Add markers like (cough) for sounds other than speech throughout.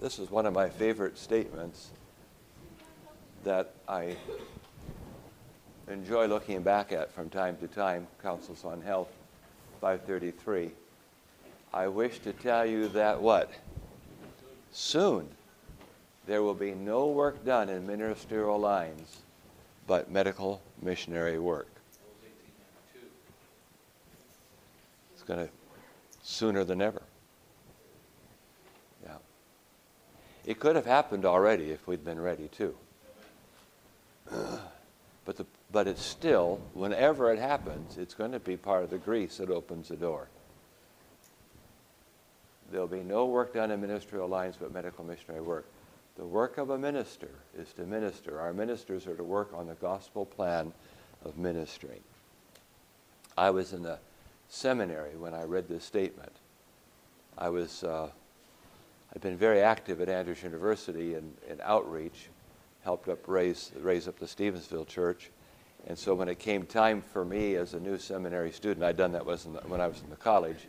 this is one of my favorite statements that I enjoy looking back at from time to time, Counsels on Health 533. I wish to tell you that what? Soon there will be no work done in ministerial lines but medical missionary work. It's going to sooner than ever. Yeah. It could have happened already if we'd been ready too. (clears throat) But, the, but it's still, whenever it happens, it's going to be part of the grease that opens the door. There'll be no work done in ministerial lines but medical missionary work. The work of a minister is to minister. Our ministers are to work on the gospel plan of ministry. I was in the seminary when I read this statement. I was, uh, I've been very active at Andrews University in, in outreach, helped up raise, raise up the Stevensville Church. And so when it came time for me as a new seminary student, I'd done that when I was in the college,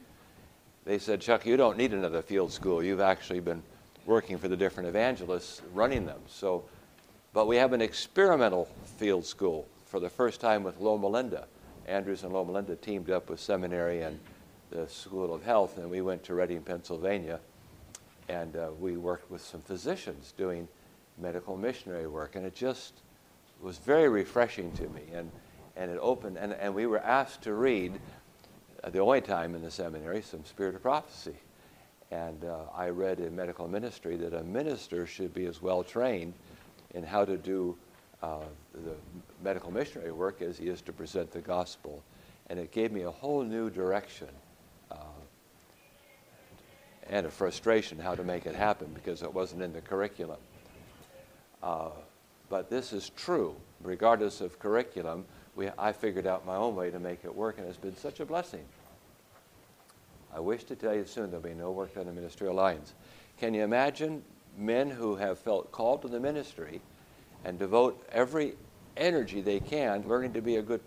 they said, Chuck, you don't need another field school. You've actually been working for the different evangelists running them. So, but we have an experimental field school for the first time with Loma Linda. Andrews and Loma Linda teamed up with seminary and the School of Health, and we went to Reading, Pennsylvania, and uh, we worked with some physicians doing medical missionary work, and it just was very refreshing to me. And, and it opened, and, and we were asked to read, uh, the only time in the seminary, some spirit of prophecy. And uh, I read in medical ministry that a minister should be as well trained in how to do uh, the medical missionary work as he is to present the gospel. And it gave me a whole new direction and a frustration how to make it happen because it wasn't in the curriculum. Uh, but this is true, regardless of curriculum. We, I figured out my own way to make it work, and it's been such a blessing. I wish to tell you soon there'll be no work on the ministerial lines. Can you imagine men who have felt called to the ministry and devote every energy they can learning to be a good,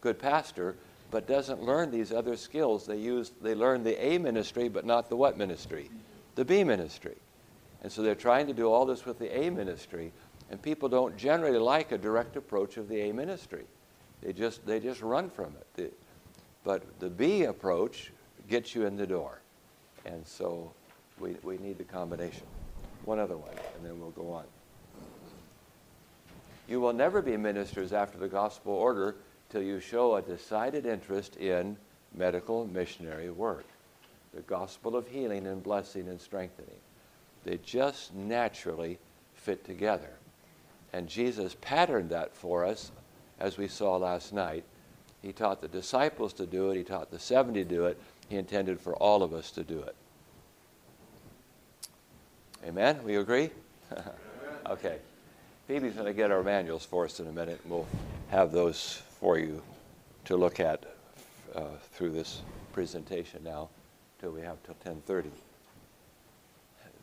good pastor, but doesn't learn these other skills? They use they learn the A ministry, but not the what ministry, the B ministry. And so they're trying to do all this with the A ministry, and people don't generally like a direct approach of the A ministry. They just they just run from it. But the B approach gets you in the door, and so we we need the combination. One other one, and then we'll go on. You will never be ministers after the gospel order till you show a decided interest in medical missionary work, the gospel of healing and blessing and strengthening. They just naturally fit together. And Jesus patterned that for us, as we saw last night. He taught the disciples to do it, He taught the 70 to do it, He intended for all of us to do it. Amen? We agree? (laughs) okay. Phoebe's going to get our manuals for us in a minute, and we'll have those for you to look at uh, through this presentation now till we have till 10:30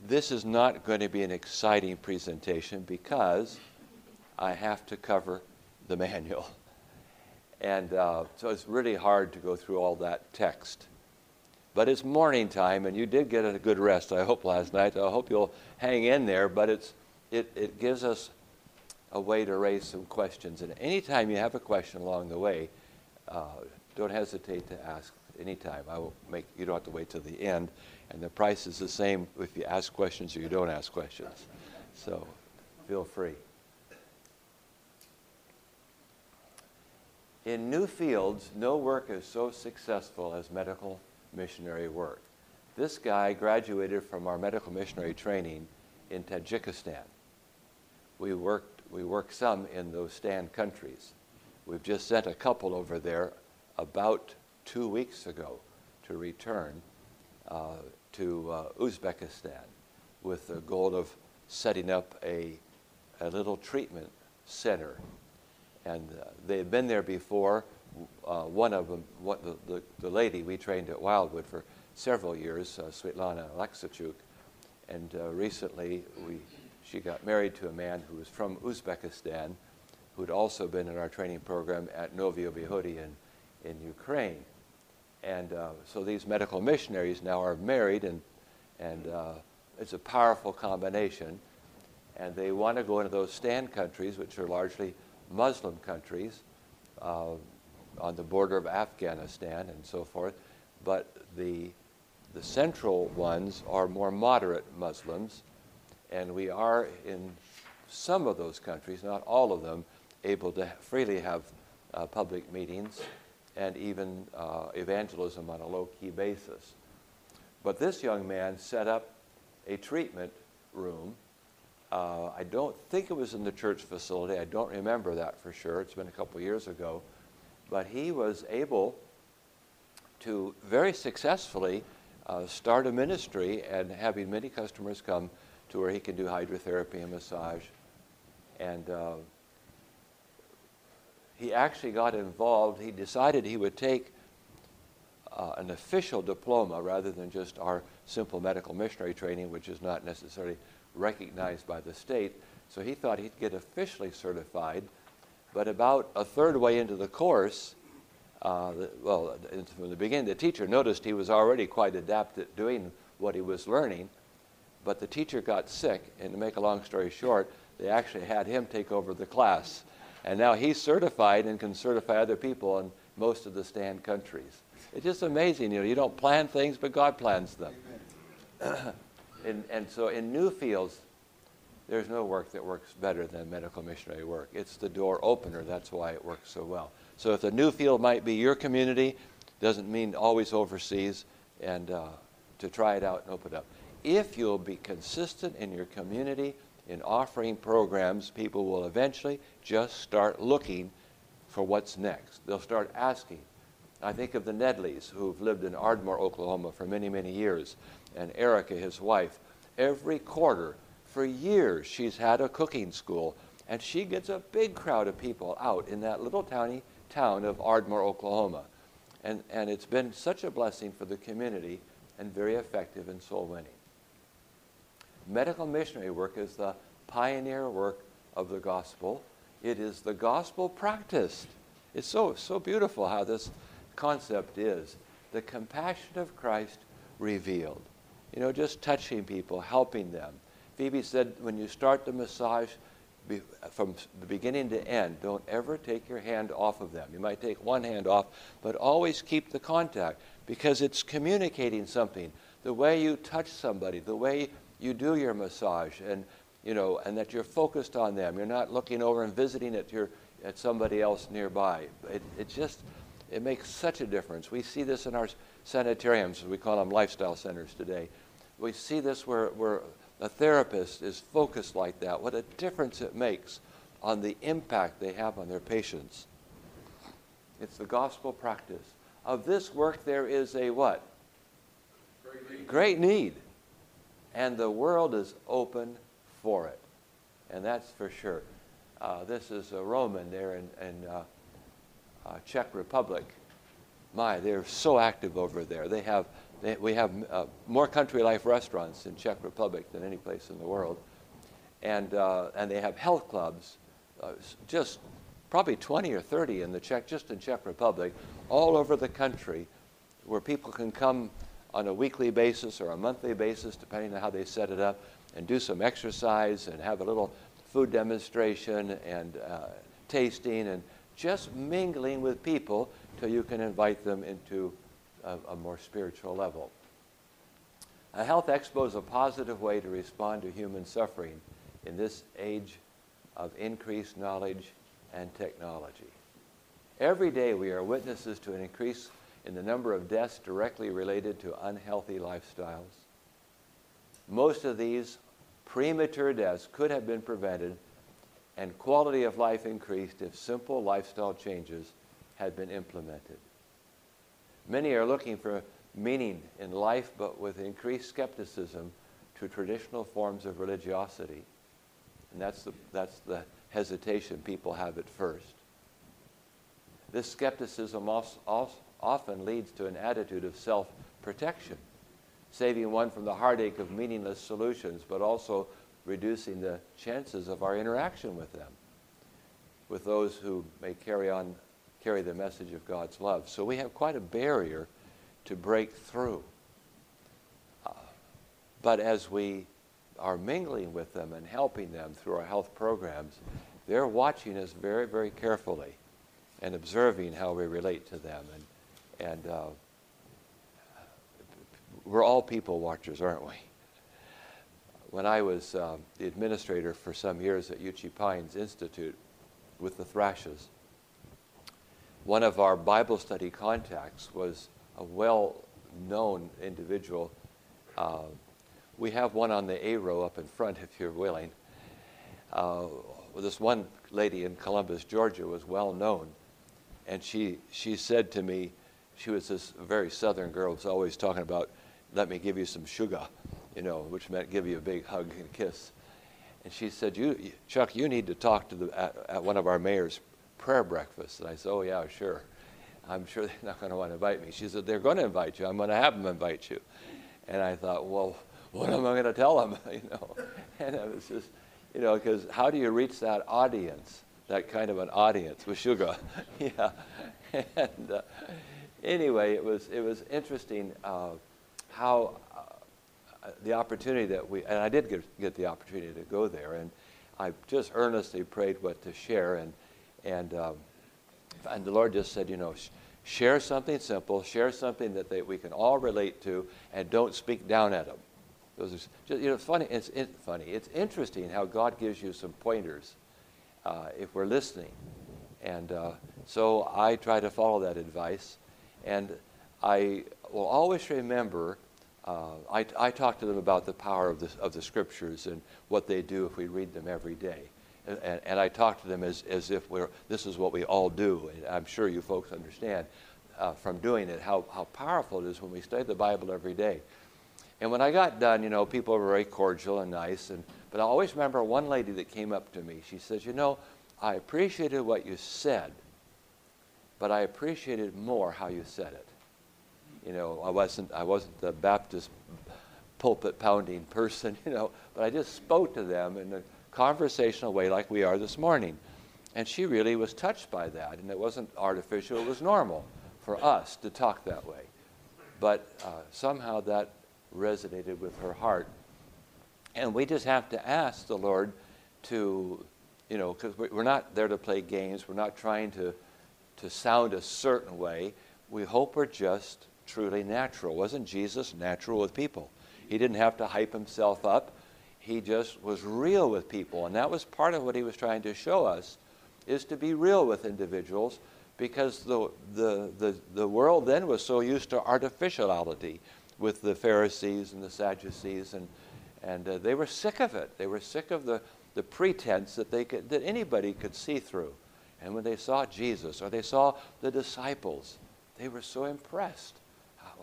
this is not going to be an exciting presentation because I have to cover the (laughs) manual. And uh, so it's really hard to go through all that text. But it's morning time, and you did get a good rest, I hope, last night. I hope you'll hang in there, but it's, it, it gives us a way to raise some questions. And anytime you have a question along the way, uh, don't hesitate to ask anytime. I will make, you don't have to wait till the end. And the price is the same if you ask questions or you don't ask questions. So feel free. In new fields, no work is so successful as medical missionary work. This guy graduated from our medical missionary training in Tajikistan. We worked, we work some in those stand countries. We've just sent a couple over there about two weeks ago to return. Uh, to uh, Uzbekistan with the goal of setting up a, a little treatment center. And uh, they had been there before. Uh, one of them, the, the, the, lady we trained at Wildwood for several years, uh, Svetlana Alexichuk, and uh, recently we, she got married to a man who was from Uzbekistan, who'd also been in our training program at Novye Vyhody in, in Ukraine. And uh, so these medical missionaries now are married and, and uh, it's a powerful combination. And they want to go into those stand countries, which are largely Muslim countries, uh, on the border of Afghanistan and so forth. But the, the central ones are more moderate Muslims. And we are in some of those countries, not all of them, able to freely have uh, public meetings and even uh, evangelism on a low key basis. But this young man set up a treatment room. Uh, I don't think it was in the church facility. I don't remember that for sure. It's been a couple years ago. But he was able to very successfully uh, start a ministry and having many customers come to where he can do hydrotherapy and massage. And uh, he actually got involved. He decided he would take uh, an official diploma rather than just our simple medical missionary training, which is not necessarily recognized by the state. So he thought he'd get officially certified. But about a third way into the course, uh, well, from the beginning, the teacher noticed he was already quite adept at doing what he was learning. But the teacher got sick, and to make a long story short, they actually had him take over the class. And now he's certified and can certify other people in most of the stand countries. It's just amazing. You know, you don't plan things, but God plans them. (clears throat) and, and so in new fields, there's no work that works better than medical missionary work. It's the door opener. That's why it works so well. So if the new field might be your community, doesn't mean always overseas, and uh, to try it out and open up. If you'll be consistent in your community in offering programs, people will eventually just start looking for what's next. They'll start asking, I think of the Nedleys, who've lived in Ardmore, Oklahoma for many, many years, and Erica, his wife. Every quarter, for years, she's had a cooking school, and she gets a big crowd of people out in that little tiny town of Ardmore, Oklahoma. And, and it's been such a blessing for the community and very effective in soul winning. Medical missionary work is the pioneer work of the gospel. It is the gospel practiced. It's so, so beautiful how this concept is the compassion of Christ revealed. You know, just touching people, helping them. Phoebe said, when you start the massage, from the beginning to end, don't ever take your hand off of them. You might take one hand off, but always keep the contact because it's communicating something. The way you touch somebody, the way you do your massage, and you know, and that you're focused on them. You're not looking over and visiting at your at somebody else nearby. It, it just it makes such a difference. We see this in our sanitariums, we call them lifestyle centers today. We see this where, where a therapist is focused like that, what a difference it makes on the impact they have on their patients. It's the gospel practice. Of this work, there is a what? Great need. Great need. And the world is open for it. And that's for sure. Uh, this is a Roman there in, in uh, uh, Czech Republic. My, they're so active over there. They have, they, we have uh, more country life restaurants in Czech Republic than any place in the world. And, uh, and they have health clubs, uh, just probably 20 or 30 in the Czech, just in Czech Republic, all over the country, where people can come on a weekly basis or a monthly basis, depending on how they set it up, and do some exercise and have a little food demonstration and uh, tasting and just mingling with people till you can invite them into a, a more spiritual level. A health expo is a positive way to respond to human suffering in this age of increased knowledge and technology. Every day we are witnesses to an increase in the number of deaths directly related to unhealthy lifestyles. Most of these premature deaths could have been prevented and quality of life increased if simple lifestyle changes had been implemented. Many are looking for meaning in life, but with increased skepticism to traditional forms of religiosity. And that's the, that's the hesitation people have at first. This skepticism also, also often leads to an attitude of self protection, saving one from the heartache of meaningless solutions, but also reducing the chances of our interaction with them, with those who may carry on, carry the message of God's love. So we have quite a barrier to break through. Uh, but as we are mingling with them and helping them through our health programs, they're watching us very, very carefully and observing how we relate to them. And, and uh, we're all people watchers, aren't we? When I was uh, the administrator for some years at Uchee Pines Institute with the Thrashes, one of our Bible study contacts was a well known individual. Uh, we have one on the A row up in front if you're willing. Uh, this one lady in Columbus, Georgia, was well known. And she, she said to me, she was this very southern girl, was always talking about, let me give you some sugar, you know, which meant give you a big hug and kiss. And she said, you, Chuck, you need to talk to the, at, at one of our mayor's prayer breakfasts. And I said, oh, yeah, sure. I'm sure (laughs) they're not going to want to invite me. She said, they're going to invite you. I'm going to have them invite you. And I thought, well, what am I going to tell them? (laughs) you know, and it was just, you know, because how do you reach that audience, that kind of an audience with sugar? (laughs) yeah. And uh, anyway, it was it was interesting uh, how uh, the opportunity that we and I did get get the opportunity to go there, and I just earnestly prayed what to share, and and um, and the Lord just said, you know. Sh- share something simple, share something that they, we can all relate to, and don't speak down at them. Those are just, you know, funny. It's funny. It's interesting how God gives you some pointers uh, if we're listening, and uh, so I try to follow that advice, and I will always remember. Uh, I, I talk to them about the power of the, of the scriptures and what they do if we read them every day. And, and, and I talk to them as, as if we're, this is what we all do. And I'm sure you folks understand uh, from doing it how, how powerful it is when we study the Bible every day. And when I got done, you know, people were very cordial and nice. And, but I always remember one lady that came up to me. She says, You know, I appreciated what you said, but I appreciated more how you said it. You know, I wasn't, I wasn't the Baptist pulpit pounding person, (laughs) you know, but I just spoke to them in a conversational way like we are this morning. And she really was touched by that. And it wasn't artificial, it was normal for us to talk that way. But uh, somehow that resonated with her heart. And we just have to ask the Lord to, you know, because we're not there to play games. We're not trying to, to sound a certain way. We hope we're just truly natural. Wasn't Jesus natural with people? He didn't have to hype himself up. He just was real with people. And that was part of what he was trying to show us, is to be real with individuals because the, the, the, the world then was so used to artificiality with the Pharisees and the Sadducees, and, and uh, they were sick of it. They were sick of the, the pretense that, they could, that anybody could see through. And when they saw Jesus or they saw the disciples, they were so impressed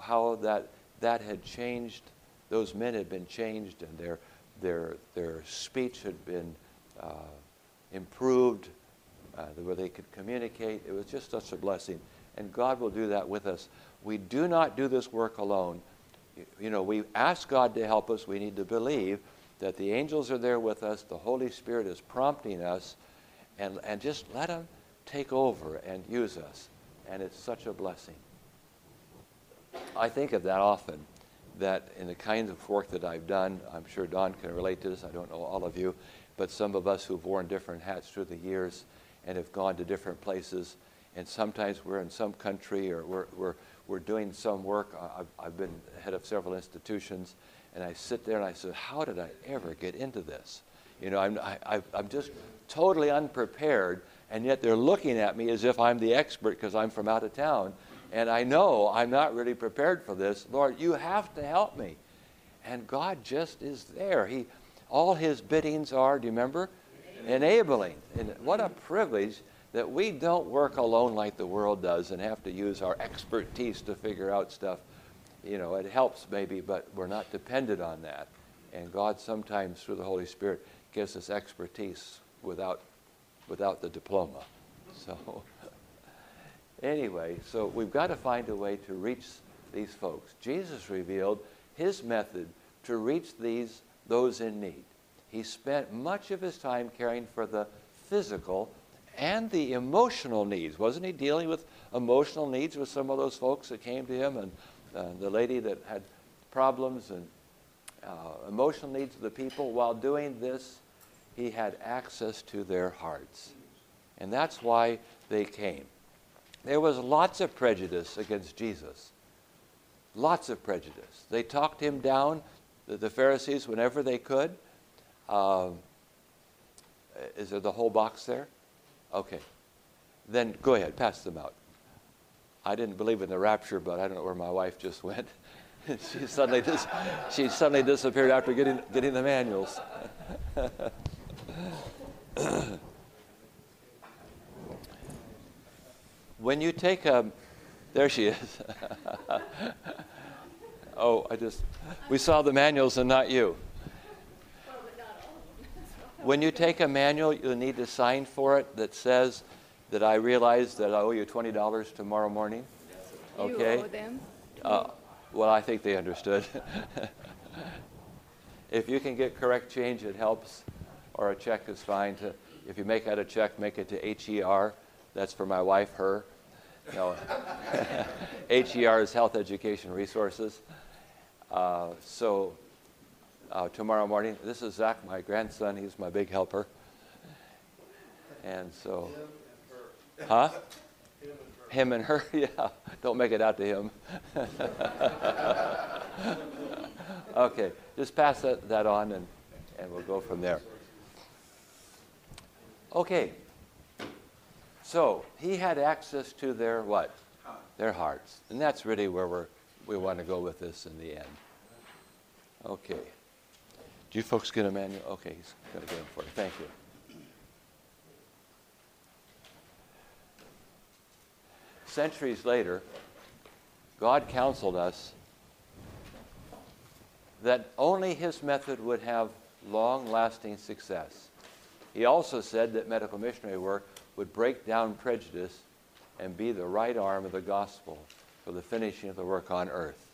how, that, that had changed, those men had been changed, and their, their, their speech had been uh, improved, uh, where they could communicate. It was just such a blessing. And God will do that with us. We do not do this work alone you know, we ask God to help us. We need to believe that the angels are there with us, the Holy Spirit is prompting us, and, and just let Him take over and use us. And it's such a blessing. I think of that often, that in the kinds of work that I've done, I'm sure Don can relate to this, I don't know all of you, but some of us who've worn different hats through the years and have gone to different places, and sometimes we're in some country or we're, we're we're doing some work. I've, I've been head of several institutions, and I sit there and I say, How did I ever get into this? You know, I'm, I, I'm just totally unprepared, and yet they're looking at me as if I'm the expert because I'm from out of town. And I know I'm not really prepared for this. Lord, you have to help me. And God just is there. He, all his biddings are, do you remember? Enabling. And what a privilege that we don't work alone like the world does and have to use our expertise to figure out stuff. You know, it helps maybe, but we're not dependent on that. And God sometimes, through the Holy Spirit, gives us expertise without, without the diploma. So, (laughs) anyway, so we've got to find a way to reach these folks. Jesus revealed his method to reach these those in need. He spent much of his time caring for the physical and the emotional needs. Wasn't he dealing with emotional needs with some of those folks that came to him and uh, the lady that had problems and uh, emotional needs of the people. While doing this, he had access to their hearts. And that's why they came. There was lots of prejudice against Jesus. Lots of prejudice. They talked him down, the, the Pharisees, whenever they could. Um, is there the whole box there? Okay. Then go ahead, pass them out. I didn't believe in the rapture, but I don't know where my wife just (laughs) went. (laughs) she suddenly dis- she suddenly disappeared after getting getting the manuals. (laughs) when you take a, there she is. (laughs) oh, I just, we saw the manuals and not you. When you take a manual, you'll need to sign for it that says that I realize that I owe you $20 tomorrow morning. Okay? You owe them? Uh, well, I think they understood. (laughs) if you can get correct change, it helps, or a check is fine. To, if you make out a check, make it to HER. That's for my wife, her. No. (laughs) HER is Health Education Resources. Uh, so uh, tomorrow morning, this is Zach, my grandson. He's my big helper. And so, huh? Him and her, (laughs) yeah. Don't make it out to him. (laughs) okay, just pass that, that on and, and we'll go from there. Okay. So he had access to their what? Their hearts. And that's really where we're, we want to go with this in the end. Okay. Do you folks get a manual? Okay, he's going to get them for you. Thank you. Centuries later, God counseled us that only his method would have long lasting success. He also said that medical missionary work would break down prejudice and be the right arm of the gospel for the finishing of the work on earth.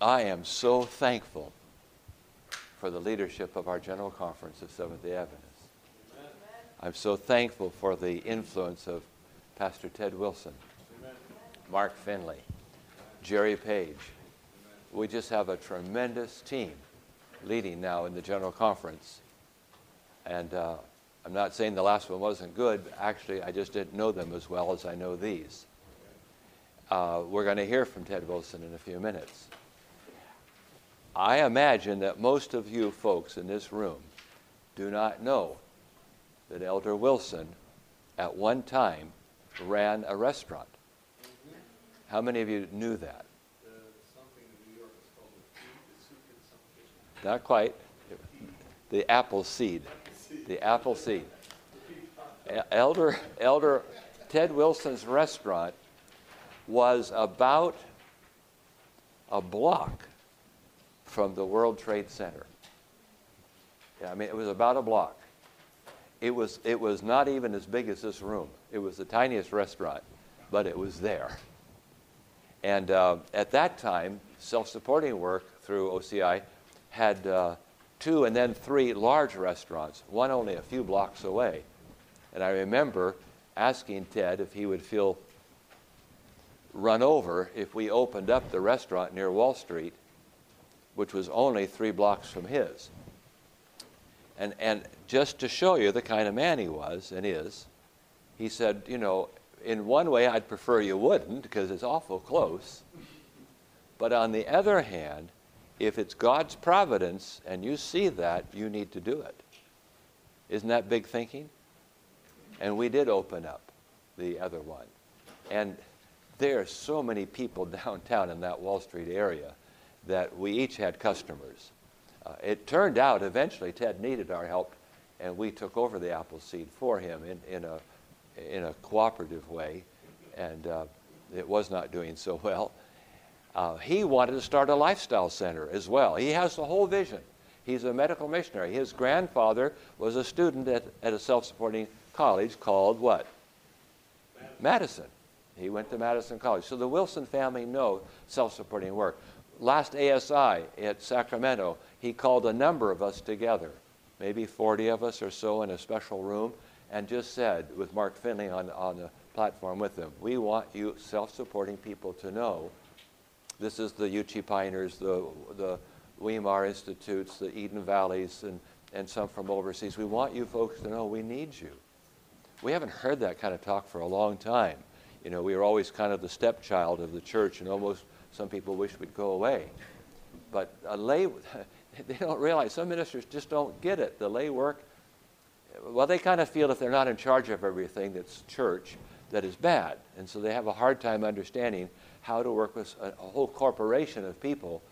I am so thankful for the leadership of our General Conference of Seventh day Adventists. I'm so thankful for the influence of Pastor Ted Wilson, Mark Finley, Jerry Page. We just have a tremendous team leading now in the General Conference. And uh, I'm not saying the last one wasn't good. Actually, I just didn't know them as well as I know these. Uh, we're going to hear from Ted Wilson in a few minutes. I imagine that most of you folks in this room do not know that Elder Wilson at one time ran a restaurant. How many of you knew that? Not quite. The apple seed. The apple seed. Elder, Elder Ted Wilson's restaurant was about a block from the World Trade Center. I mean, it was about a block. It was, it was not even as big as this room. It was the tiniest restaurant, but it was there. And uh, at that time, self supporting work through OCI had uh, two and then three large restaurants, one only a few blocks away. And I remember asking Ted if he would feel run over if we opened up the restaurant near Wall Street, which was only three blocks from his. And, and just to show you the kind of man he was and is, he said, you know, in one way I'd prefer you wouldn't because it's awful close. But on the other hand, if it's God's providence and you see that, you need to do it. Isn't that big thinking? And we did open up the other one. And there are so many people (laughs) downtown in that Wall Street area that we each had customers. Uh, it turned out eventually Ted needed our help, and we took over the Appleseed for him in, in, a, in a cooperative way, and uh, it was not doing so well. Uh, he wanted to start a lifestyle center as well. He has the whole vision. He's a medical missionary. His grandfather was a student at, at a self supporting college called what? Madison. Madison. He went to Madison College. So the Wilson family know self supporting work. Last ASI at Sacramento, he called a number of us together, maybe 40 of us or so in a special room, and just said, with Mark Finley on, on the platform with them, we want you self supporting people to know this is the Uchee Pioneers, the, the Weimar Institutes, the Eden Valleys, and, and some from overseas. We want you folks to know we need you. We haven't heard that kind of talk for a long time. You know, we were always kind of the stepchild of the church, and almost some people wish we'd go away. But a lay, (laughs) they don't realize, some ministers just don't get it. The lay work, well, they kind of feel if they're not in charge of everything that's church, that is bad. And so they have a hard time understanding how to work with a, a whole corporation of people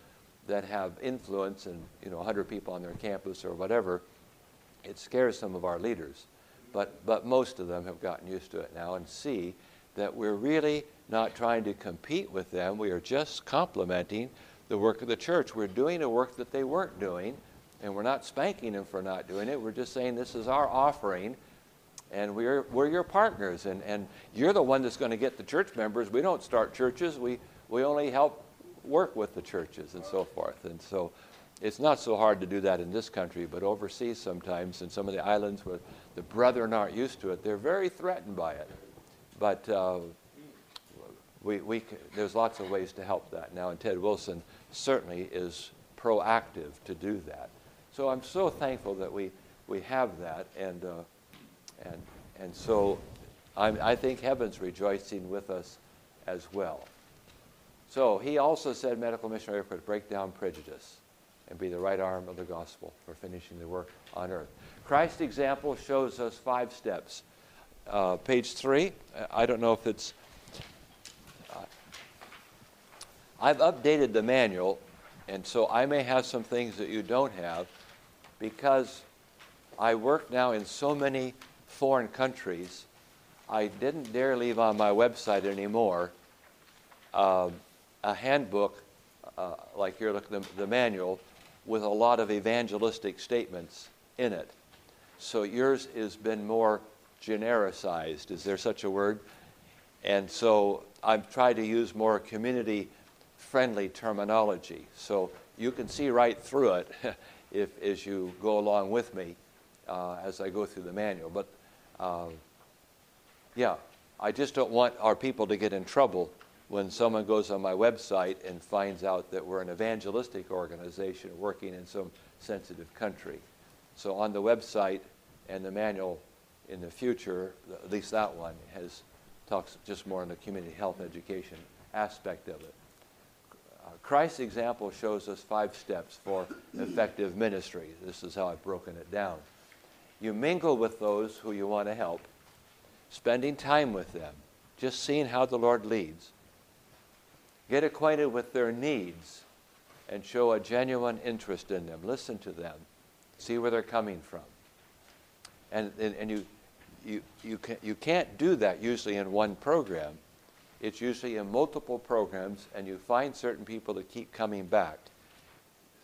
that have influence and, you know, 100 people on their campus or whatever. It scares some of our leaders. But, but most of them have gotten used to it now and see that we're really not trying to compete with them. We are just complementing the work of the church. We're doing a work that they weren't doing, and we're not spanking them for not doing it. We're just saying this is our offering, and we're, we're your partners, and, and you're the one that's going to get the church members. We don't start churches, we, we only help work with the churches and so forth. And so it's not so hard to do that in this country, but overseas sometimes, in some of the islands where the brethren aren't used to it, they're very threatened by it. But uh, we, we, there's lots of ways to help that now, and Ted Wilson certainly is proactive to do that. So I'm so thankful that we, we have that, and, uh, and, and so I'm, I think heaven's rejoicing with us as well. So he also said medical missionary could break down prejudice and be the right arm of the gospel for finishing the work on earth. Christ's example shows us five steps. Uh, page three, I don't know if it's I've updated the manual, and so I may have some things that you don't have because I work now in so many foreign countries. I didn't dare leave on my website anymore uh, a handbook uh, like you're looking at the, the manual with a lot of evangelistic statements in it. So yours has been more genericized. Is there such a word? And so I've tried to use more community friendly terminology. So you can see right through it (laughs) if, as you go along with me uh, as I go through the manual. But uh, yeah, I just don't want our people to get in trouble when someone goes on my website and finds out that we're an evangelistic organization working in some sensitive country. So on the website and the manual in the future, at least that one, has talks just more on the community health education aspect of it. Christ's example shows us five steps for effective ministry. This is how I've broken it down. You mingle with those who you want to help, spending time with them, just seeing how the Lord leads. Get acquainted with their needs and show a genuine interest in them. Listen to them, see where they're coming from. And, and, and you, you, you, can, you can't do that usually in one program it's usually in multiple programs, and you find certain people that keep coming back.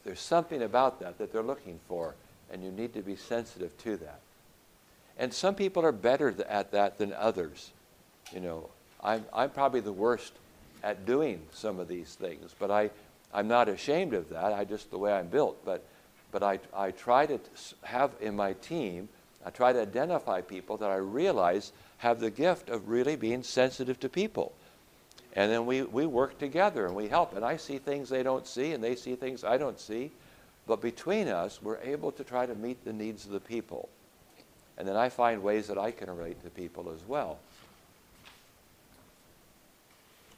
There's something about that that they're looking for, and you need to be sensitive to that. And some people are better at that than others. You know, I'm, I'm probably the worst at doing some of these things, but I, I'm not ashamed of that. I just the way I'm built. But, but I, I try to have in my team, I try to identify people that I realize have the gift of really being sensitive to people. And then we, we work together and we help. And I see things they don't see, and they see things I don't see. But between us, we're able to try to meet the needs of the people. And then I find ways that I can relate to people as well.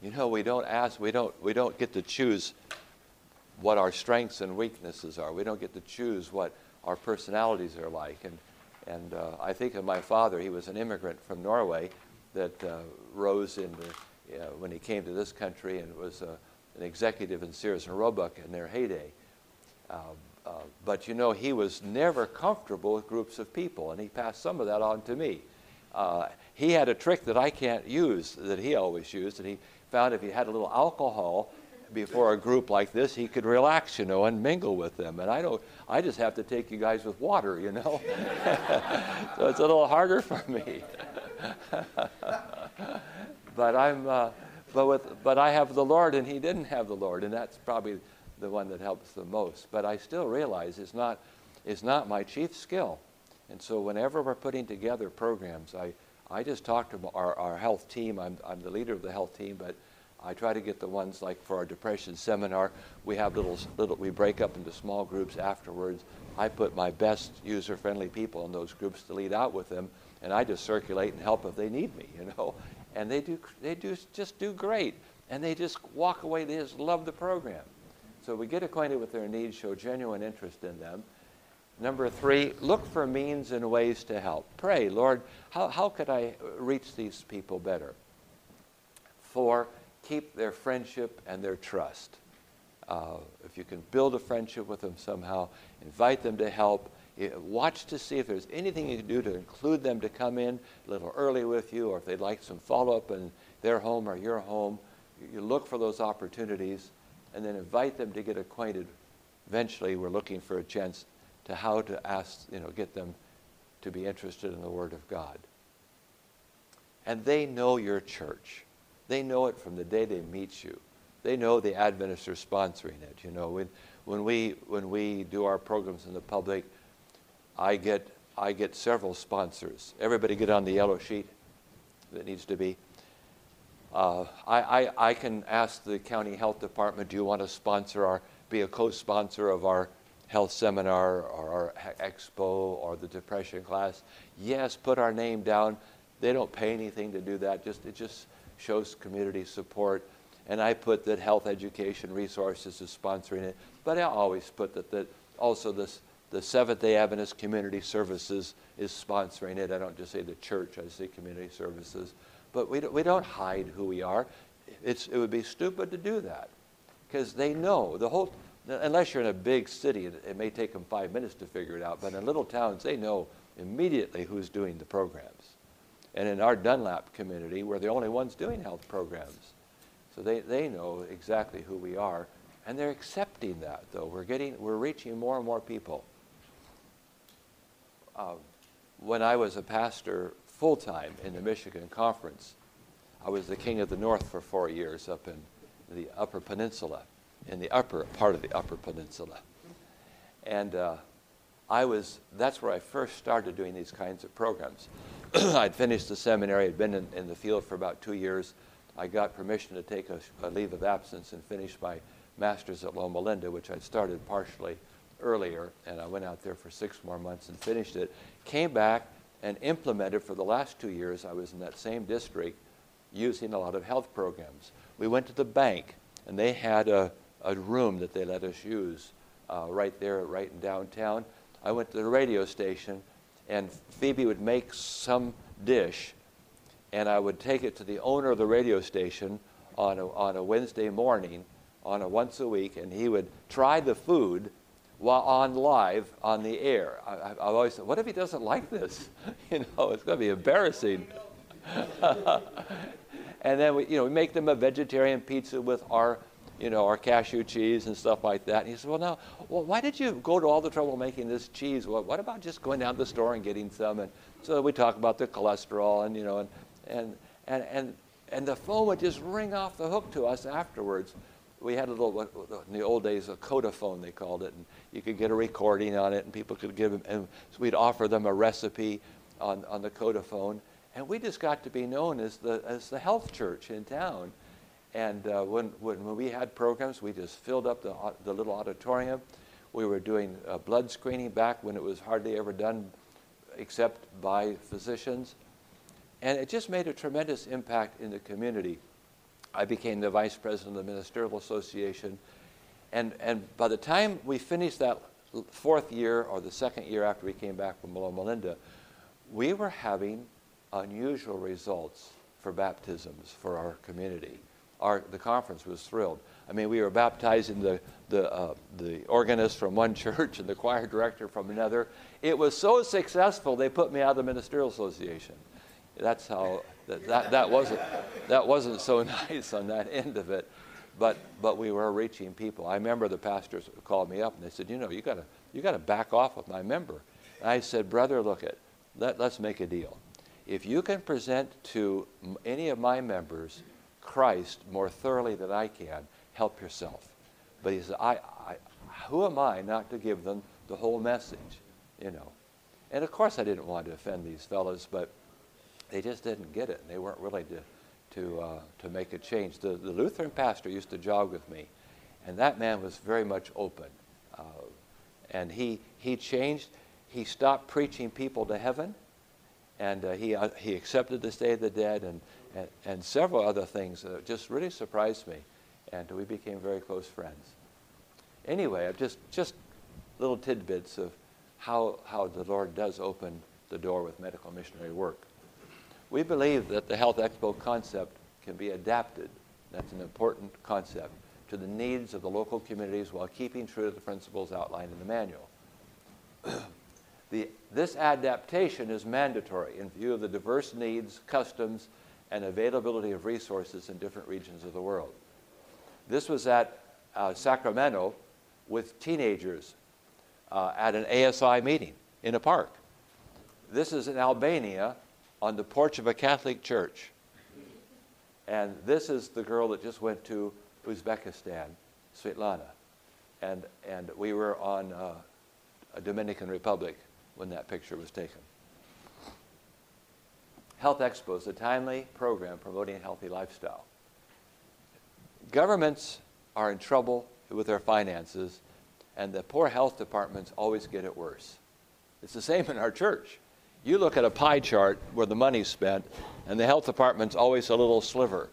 You know, we don't ask, we don't, we don't get to choose what our strengths and weaknesses are. We don't get to choose what our personalities are like. And, and uh, I think of my father, he was an immigrant from Norway that uh, rose into uh, when he came to this country and was uh, an executive in Sears and Roebuck in their heyday. Uh, uh, but you know, he was never comfortable with groups of people, and he passed some of that on to me. He had a trick that I can't use that he always used, and he found if he had a little alcohol before a group like this, he could relax, you know, and mingle with them. And I don't, I just have to take you guys with water, you know. (laughs) so it's a little harder for me. (laughs) but I'm, uh, but with, but I have the Lord, and He didn't have the Lord, and that's probably the one that helps the most. But I still realize it's not, it's not my chief skill, and so whenever we're putting together programs, I, I just talk to our, our health team. I'm, I'm the leader of the health team, but I try to get the ones like for our depression seminar, we have little, little we break up into small groups afterwards. I put my best user-friendly people in those groups to lead out with them, and I just circulate and help if they need me, (laughs) you know. And they do, they do just do great, and they just walk away. They just love the program. So we get acquainted with their needs, show genuine interest in them. Number three, look for means and ways to help. Pray, Lord, how, how could I reach these people better? Four, keep their friendship and their trust. Uh, if you can build a friendship with them somehow, invite them to help. Watch to see if there's anything you can do to include them to come in a little early with you, or if they'd like some follow up in their home or your home. You look for those opportunities and then invite them to get acquainted. Eventually, we're looking for a chance to how to ask, you know, get them to be interested in the Word of God. And they know your church. They know it from the day they meet you. They know the Adventists are sponsoring it. You know, when, when, we, when we do our programs in the public, I get, I get several sponsors. Everybody get on the yellow sheet that needs to be. Uh, I, I, I can ask the county health department, do you want to sponsor our, be a co-sponsor of our health seminar or our expo or the depression class? Yes, put our name down. They don't pay anything to do that. Just, it just shows community support. And I put that Health Education Resources is sponsoring it. But I always put that, that also this, the Seventh day Adventist Community Services is sponsoring it. I don't just say the church, I say community services. But we don't, we don't hide who we are. It's, it would be stupid to do that because they know the whole, unless you're in a big city, it, it may take them five minutes to figure it out. But in little towns, they know immediately who's doing the programs. And in our Dunlap community, we're the only ones doing health programs. So they, they know exactly who we are. And they're accepting that, though. We're, getting, we're reaching more and more people. Uh, when I was a pastor full time in the Michigan Conference, I was the king of the North for four years up in the Upper Peninsula, in the upper part of the Upper Peninsula. And uh, I was, that's where I first started doing these kinds of programs. (clears throat) I'd finished the seminary, I'd been in, in, the field for about two years. I got permission to take a, a, leave of absence and finish my master's at Loma Linda, which I'd started partially earlier, and I went out there for six more months and finished it. Came back and implemented for the last two years, I was in that same district using a lot of health programs. We went to the bank, and they had a, a room that they let us use uh, right there, right in downtown. I went to the radio station and Phoebe would make some dish, and I would take it to the owner of the radio station on a, on a Wednesday morning, on a once a week, and he would try the food while on live on the air. I, have always said, what if he doesn't like this? (laughs) you know, it's going to be embarrassing. (laughs) and then we, you know, we make them a vegetarian pizza with our you know, our cashew cheese and stuff like that. And he said, well, now, well, why did you go to all the trouble making this cheese? Well, what about just going down to the store and getting some? And so we talk about the cholesterol and, you know, and, and, and, and, and the phone would just ring off the hook to us afterwards. We had a little, in the old days, a codaphone, they called it, and you could get a recording on it, and people could give them, and so we'd offer them a recipe on, on the codaphone. And we just got to be known as the, as the health church in town. And uh, when, when, when, we had programs, we just filled up the, the little auditorium. We were doing uh, blood screening back when it was hardly ever done except by physicians. And it just made a tremendous impact in the community. I became the vice president of the Ministerial Association. And, and by the time we finished that fourth year or the second year after we came back from Loma we were having unusual results for baptisms for our community our, the conference was thrilled. I mean, we were baptizing the, the, uh, the organist from one (laughs) church and the choir director from another. It was so successful, they put me out of the Ministerial Association. That's how, that, that, that, wasn't, that wasn't so (laughs) nice on that end of it. But, but we were reaching people. I remember the pastors called me up and they said, you know, you gotta, you gotta back off with my member. And I said, brother, look at, let, let's make a deal. If you can present to any of my members Christ more thoroughly than I can, help yourself. But he said, I, I, who am I not to give them the whole message, you know? And of course I didn't want to offend these fellows, but they just didn't get it, they weren't willing to, to, uh, to make a change. The, the Lutheran pastor used to jog with me, and that man was very much open. Uh, and he, he changed. He stopped preaching people to heaven, and uh, he, uh, he accepted the state of the dead and, and, and several other things that just really surprised me. And we became very close friends. Anyway, I've just, just little tidbits of how, how the Lord does open the door with medical missionary work. We believe that the Health Expo concept can be adapted, that's an important concept, to the needs of the local communities while keeping true to the principles outlined in the manual. (clears throat) the, this adaptation is mandatory in view of the diverse needs, customs, and availability of resources in different regions of the world. This was at uh, Sacramento with teenagers uh, at an ASI meeting in a park. This is in Albania on the porch of a Catholic church. And this is the girl that just went to Uzbekistan, Svetlana. And, and we were on uh, a Dominican Republic when that picture was taken. Health Expo is a timely program promoting a healthy lifestyle. Governments are in trouble with their finances, and the poor health departments always get it worse. It's the same in our church. You look at a pie chart where the money's spent, and the health department's always a little sliver,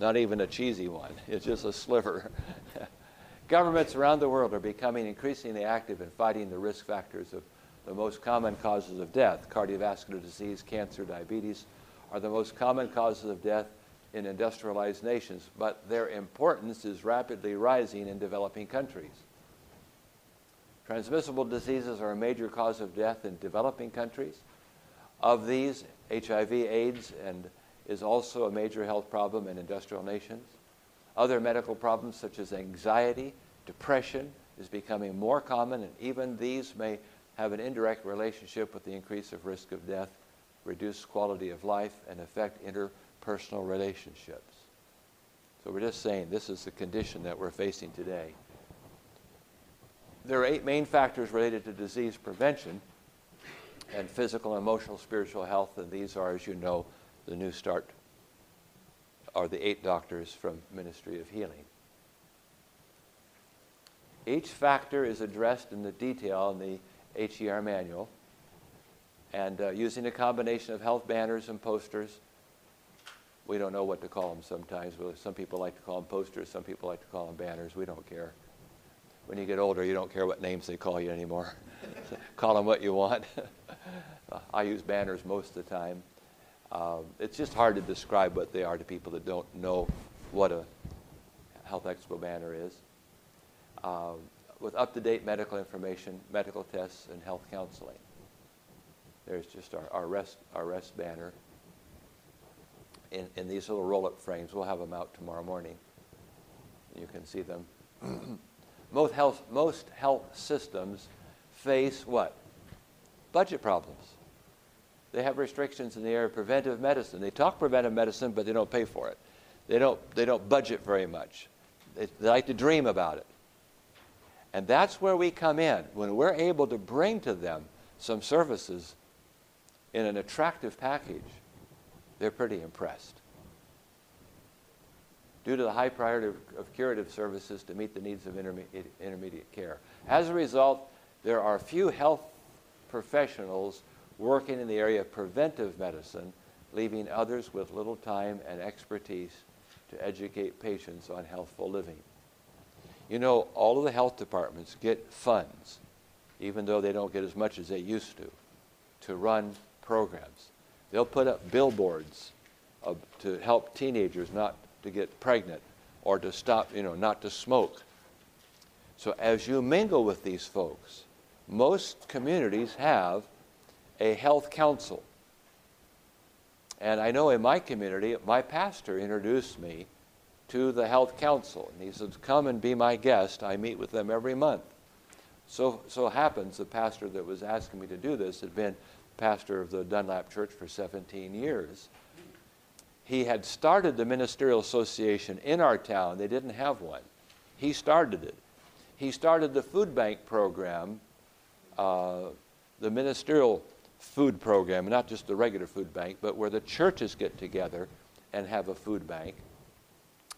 not even a cheesy one. (laughs) It's just a sliver. (laughs) Governments around the world are becoming increasingly active in fighting the risk factors of the most common causes of death. Cardiovascular disease, cancer, diabetes are the most common causes of death in industrialized nations, but their importance is rapidly rising in developing countries. Transmissible diseases are a major cause of death in developing countries. Of these, HIV, AIDS, and is also a major health problem in industrial nations. Other medical problems such as anxiety, depression is becoming more common, and even these may have an indirect relationship with the increase of risk of death, reduced quality of life, and affect interpersonal relationships. So we're just saying this is the condition that we're facing today. There are eight main factors related to disease prevention and physical, emotional, spiritual health, and these are, as you know, the New Start are the eight doctors from Ministry of Healing. Each factor is addressed in the detail in the HER manual, and uh, using a combination of health banners and posters. We don't know what to call them sometimes. Some people like to call them posters, some people like to call them banners. We don't care. When you get older, you don't care what names they call you anymore. (laughs) call them what you want. (laughs) I use banners most of the time. Um, it's just hard to describe what they are to people that don't know what a Health Expo banner is. Um, with up-to-date medical information, medical tests, and health counseling. There's just our, our, rest, our rest banner. In, in these little roll-up frames, we'll have them out tomorrow morning. You can see them. (clears throat) most, health, most health systems face what? Budget problems. They have restrictions in the area of preventive medicine. They talk preventive medicine, but they don't pay for it. They don't, they don't budget very much. They, they like to dream about it. And that's where we come in. When we're able to bring to them some services in an attractive package, they're pretty impressed. Due to the high priority of, curative services to meet the needs of intermediate, intermediate care. As a result, there are few health professionals working in the area of preventive medicine, leaving others with little time and expertise to educate patients on healthful living. You know, all of the health departments get funds, even though they don't get as much as they used to, to run programs. They'll put up billboards to help teenagers not to get pregnant or to stop, you know, not to smoke. So as you mingle with these folks, most communities have a health council. And I know in my community, my pastor introduced me to the health council. And he said, Come and be my guest. I meet with them every month. So, so happens the pastor that was asking me to do this had been pastor of the Dunlap Church for 17 years. He had started the ministerial association in our town. They didn't have one. He started it. He started the food bank program, uh, the ministerial food program, not just the regular food bank, but where the churches get together and have a food bank.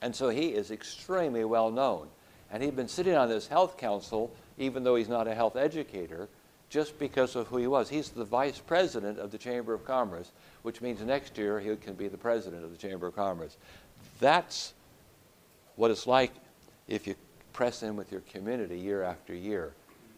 And so he is extremely well known. And he'd been sitting on this health council, even though he's not a health educator, just because of who he was. He's the vice president of the Chamber of Commerce, which means next year he can be the president of the Chamber of Commerce. That's what it's like if you press in with your community year after year.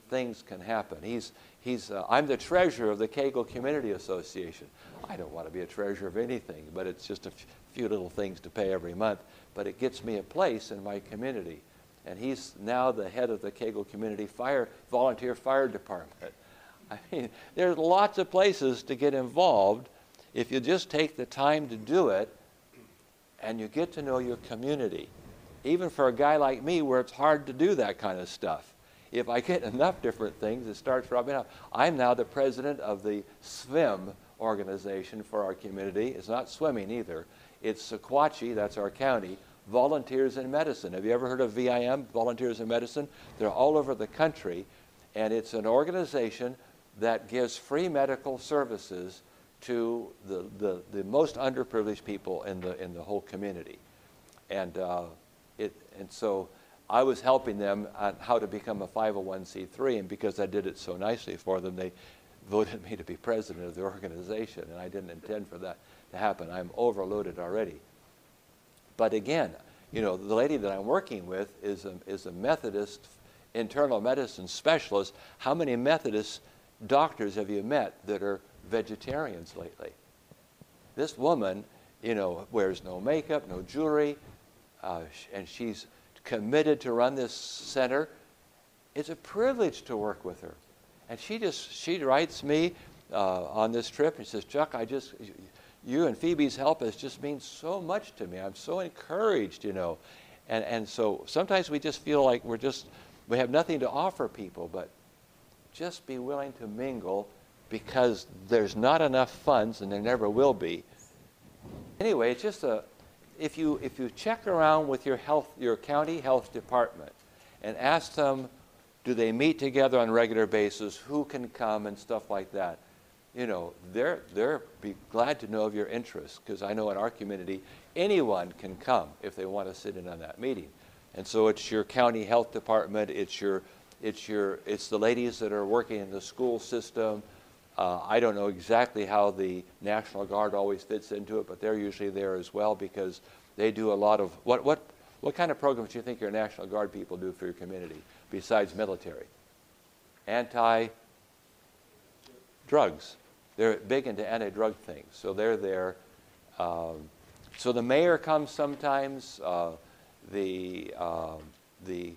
Things can happen. He's, he's, uh, I'm the treasurer of the Cagle Community Association. I don't want to be a treasurer of anything, but it's just a few little things to pay every month. But it gets me a place in my community. And he's now the head of the Cagle Community Fire Volunteer Fire Department. (laughs) I mean, there's lots of places to get involved if you just take the time to do it and you get to know your community. Even for a guy like me, where it's hard to do that kind of stuff. If I get (laughs) enough different things, it starts rubbing off. I'm now the president of the SWIM organization for our community. It's not swimming either. It's Sequatchie, that's our county, Volunteers in Medicine. Have you ever heard of VIM, Volunteers in Medicine? They're all over the country, and it's an organization that gives free medical services to the, the, the most underprivileged people in the, in the whole community. And, uh, it, and so I was helping them on how to become a 501c3, and because I did it so nicely for them, they voted (laughs) me to be president of the organization, and I didn't intend for that to happen. I'm overloaded already. But again, you know, the lady that I'm working with is a, is a Methodist internal medicine specialist. How many Methodist doctors have you met that are vegetarians lately? This woman, you know, wears no makeup, no jewelry, uh, and she's committed to run this center. It's a privilege to work with her. And she just, she writes me uh, on this trip and says, Chuck, I just, you and Phoebe's help has just means so much to me. I'm so encouraged, you know. And, and so sometimes we just feel like we're just, we have nothing to offer people, but just be willing to mingle because there's not enough funds and there never will be. Anyway, it's just a, if you, if you check around with your health, your county health department and ask them, do they meet together on a regular basis, who can come and stuff like that, you know, they're, they're be glad to know of your interest because I know in our community, anyone can come if they want to sit in on that meeting. And so it's your county health department, it's your, it's your, it's the ladies that are working in the school system. Uh, I don't know exactly how the National Guard always fits into it, but they're usually there as well because they do a lot of what, what, what kind of programs do you think your National Guard people do for your community besides military? Anti drugs. They're big into anti drug things, so they're there. Um, so the mayor comes sometimes, uh, the, uh, the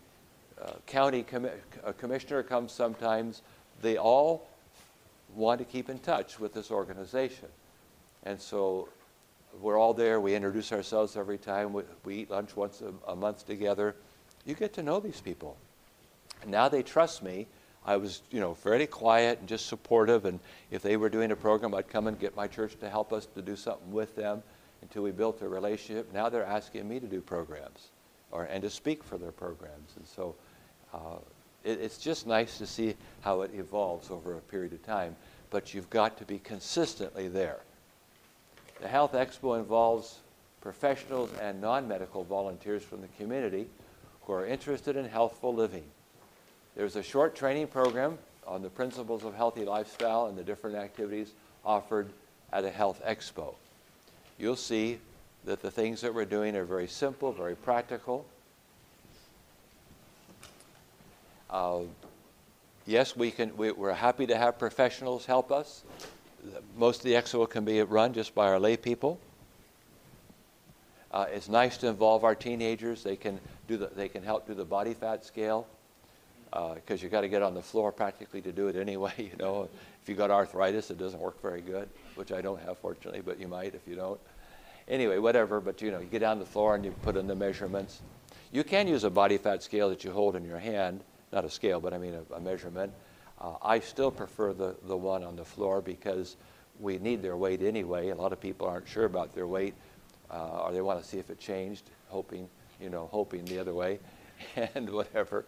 county commi- uh, commissioner comes sometimes. They all want to keep in touch with this organization. And so we're all there. We introduce ourselves every time. We, we eat lunch once a, a, month together. You get to know these people. Now they trust me I was, you know, very quiet and just supportive. And if they were doing a program, I'd come and get my church to help us to do something with them until we built a relationship. Now they're asking me to do programs or, and to speak for their programs. And so uh, it, it's just nice to see how it evolves over a period of time. But you've got to be consistently there. The Health Expo involves professionals and non medical volunteers from the community who are interested in healthful living. There's a short training program on the principles of healthy lifestyle and the different activities offered at a health expo. You'll see that the things that we're doing are very simple, very practical. Uh, yes, we can, we, are happy to have professionals help us. Most of the expo can be run just by our lay people. Uh, it's nice to involve our teenagers. They can, do the, they can help do the body fat scale because uh, you've got to get on the floor practically to do it anyway. (laughs) You know, if you've got arthritis, it doesn't work very good, which I don't have fortunately, but you might if you don't. Anyway, whatever. But you know, you get down the floor and you put in the measurements. You can use a body fat scale that you hold in your hand, not a scale, but I mean a, a measurement. Uh, I still prefer the, the one on the floor because we need their weight anyway. A lot of people aren't sure about their weight, uh, or they want to see if it changed, hoping, you know, hoping the other way, (laughs) and whatever.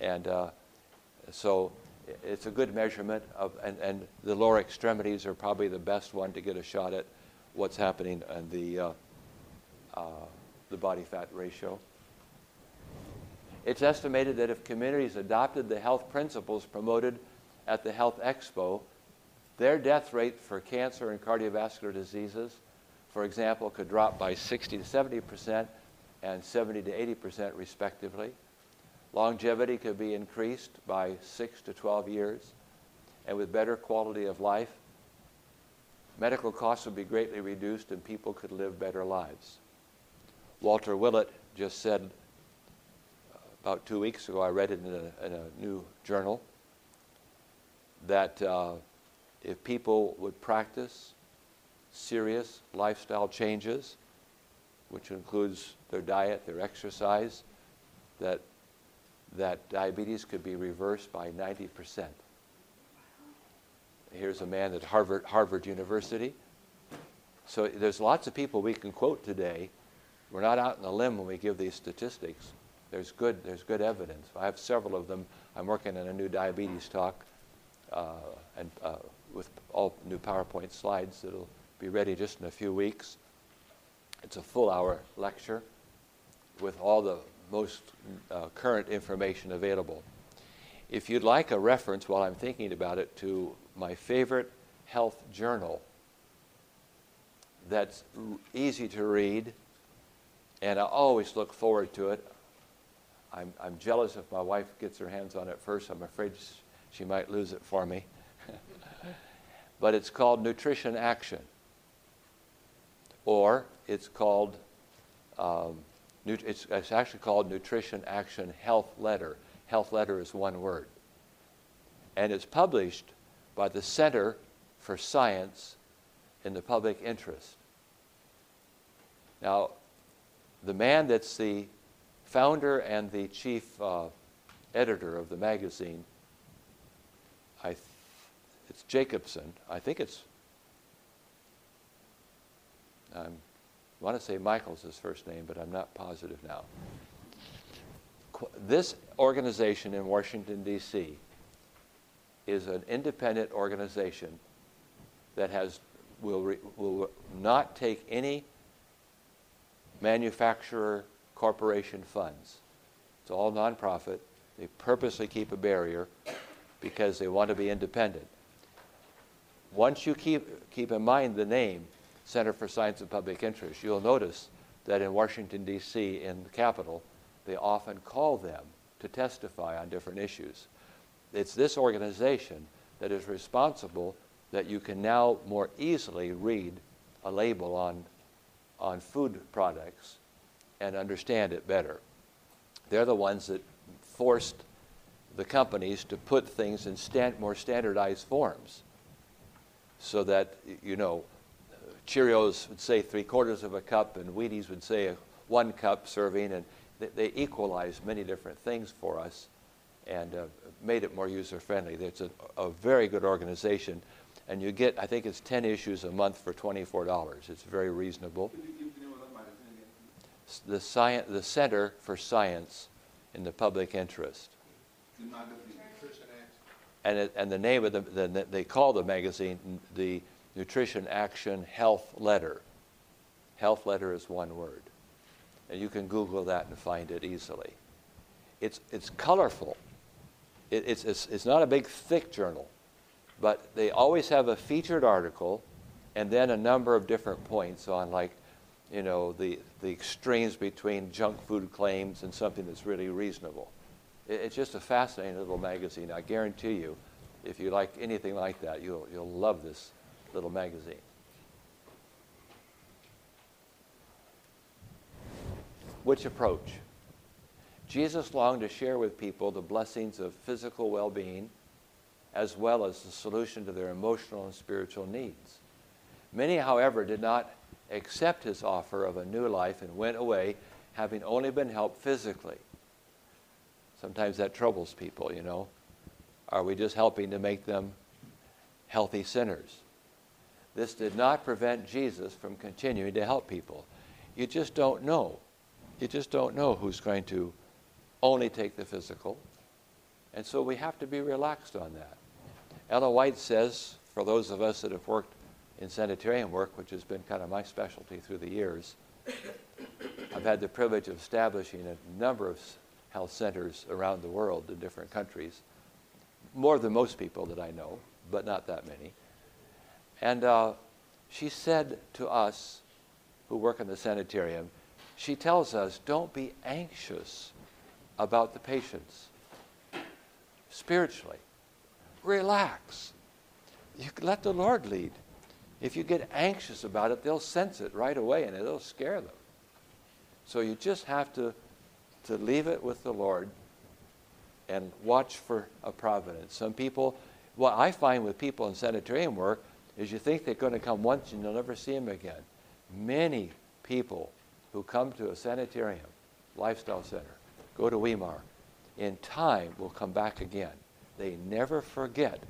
And uh, so it's a good measurement of, and, and the lower extremities are probably the best one to get a shot at what's happening and the, uh, uh, the body fat ratio. It's estimated that if communities adopted the health principles promoted at the Health Expo, their death rate for cancer and cardiovascular diseases, for example, could drop by 60 to 70 percent and 70 to 80 percent respectively. Longevity could be increased by 6 to 12 years, and with better quality of life, medical costs would be greatly reduced and people could live better lives. Walter Willett just said about two weeks ago, I read it in a, in a new journal, that uh, if people would practice serious lifestyle changes, which includes their diet, their exercise, that, that diabetes could be reversed by 90%. Here's a man at Harvard, Harvard University. So there's lots of people we can quote today. We're not out in a limb when we give these statistics. There's good, there's good evidence. I have several of them. I'm working on a new diabetes talk uh, and uh, with all new PowerPoint slides that'll be ready just in a few weeks. It's a full hour lecture with all the most uh, current information available. If you'd like a reference while I'm thinking about it to my favorite health journal that's easy to read, and I always look forward to it. I'm, I'm jealous if my wife gets her hands on it first. I'm afraid she might lose it for me. (laughs) but it's called Nutrition Action. Or it's called, um, it's, it's actually called Nutrition Action Health Letter. Health Letter is one word. And it's published by the Center for Science in the Public Interest. Now, the man that's the founder and the chief uh, editor of the magazine, I it's Jacobson. I think it's, I want to say Michael's his first name, but I'm not positive now. This organization in Washington, D.C. is an independent organization that has, will, re, will not take any manufacturer corporation funds. It's all nonprofit. They purposely keep a barrier because they want to be independent. Once you keep, keep in mind the name Center for Science and Public Interest, you'll notice that in Washington, D.C., in the Capitol, they often call them to testify on different issues. It's this organization that is responsible that you can now more easily read a label on, on food products and understand it better. They're the ones that forced the companies to put things in stand, more standardized forms so that, you know, Cheerios would say three quarters of a cup and Wheaties would say one cup serving, and they, they equalized many different things for us and uh, made it more user friendly. It's a, a very good organization, and you get, I think it's 10 issues a month for $24. It's very reasonable. The, science, the Center for Science in the Public Interest. And, it, and the name of the, the, they call the magazine the Nutrition Action Health Letter. Health Letter is one word. And you can Google that and find it easily. It's, it's colorful. It, it's, it's, it's not a big, thick journal, but they always have a featured article and then a number of different points on, like, you know, the, the extremes between junk food claims and something that's really reasonable. It, it's just a fascinating little magazine. I guarantee you, if you like anything like that, you'll, you'll love this little magazine. Which approach? Jesus longed to share with people the blessings of physical well being as well as the solution to their emotional and spiritual needs. Many, however, did not accept his offer of a new life and went away having only been helped physically. Sometimes that troubles people, you know. Are we just helping to make them healthy sinners? This did not prevent Jesus from continuing to help people. You just don't know. You just don't know who's going to only take the physical. And so we have to be relaxed on that. Ellen White says, for those of us that have worked in sanitarium work, which has been kind of my specialty through the years, I've had the privilege of establishing a number of health centers around the world in different countries, more than most people that I know, but not that many. And uh, she said to us who work in the sanitarium, she tells us, don't be anxious about the patients spiritually. Relax. You let the Lord lead. If you get anxious about it, they'll sense it right away and it'll scare them. So you just have to, to leave it with the Lord and watch for a providence. Some people, what I find with people in sanitarium work is you think they're going to come once and you'll never see them again. Many people who come to a sanitarium, lifestyle center, go to Weimar, in time will come back again. They never forget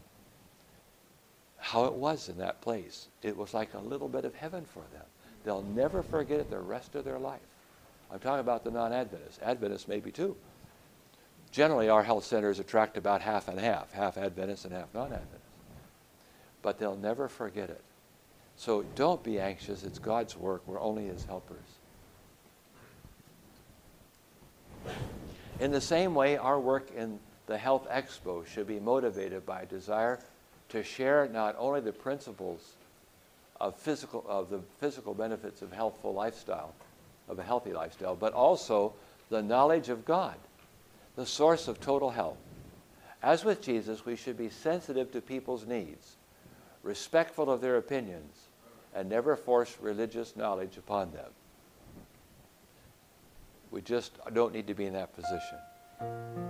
how it was in that place. It was like a little bit of heaven for them. They'll never forget it the rest of their life. I'm talking about the non Adventists. Adventists maybe too. Generally, our health centers attract about half and half half Adventists and half non Adventists. But they'll never forget it. So don't be anxious. It's God's work. We're only His helpers. In the same way, our work in the Health Expo should be motivated by a desire to share not only the principles of, physical, of the physical benefits of healthful lifestyle, of a healthy lifestyle, but also the knowledge of God, the source of total health. As with Jesus, we should be sensitive to people's needs, respectful of their opinions, and never force religious knowledge upon them. We just don't need to be in that position.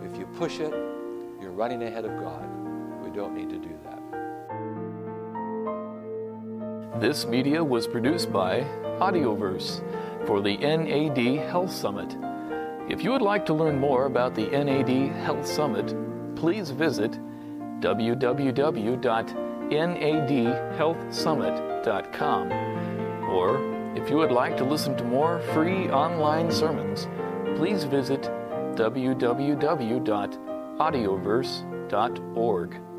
If you push it, you're running ahead of God. We don't need to do that. This media was produced by Audioverse for the NAD Health Summit. If you would like to learn more about the NAD Health Summit, please visit www.nadhealthsummit.com. Or if you would like to listen to more free online sermons, please visit www.audioverse.org.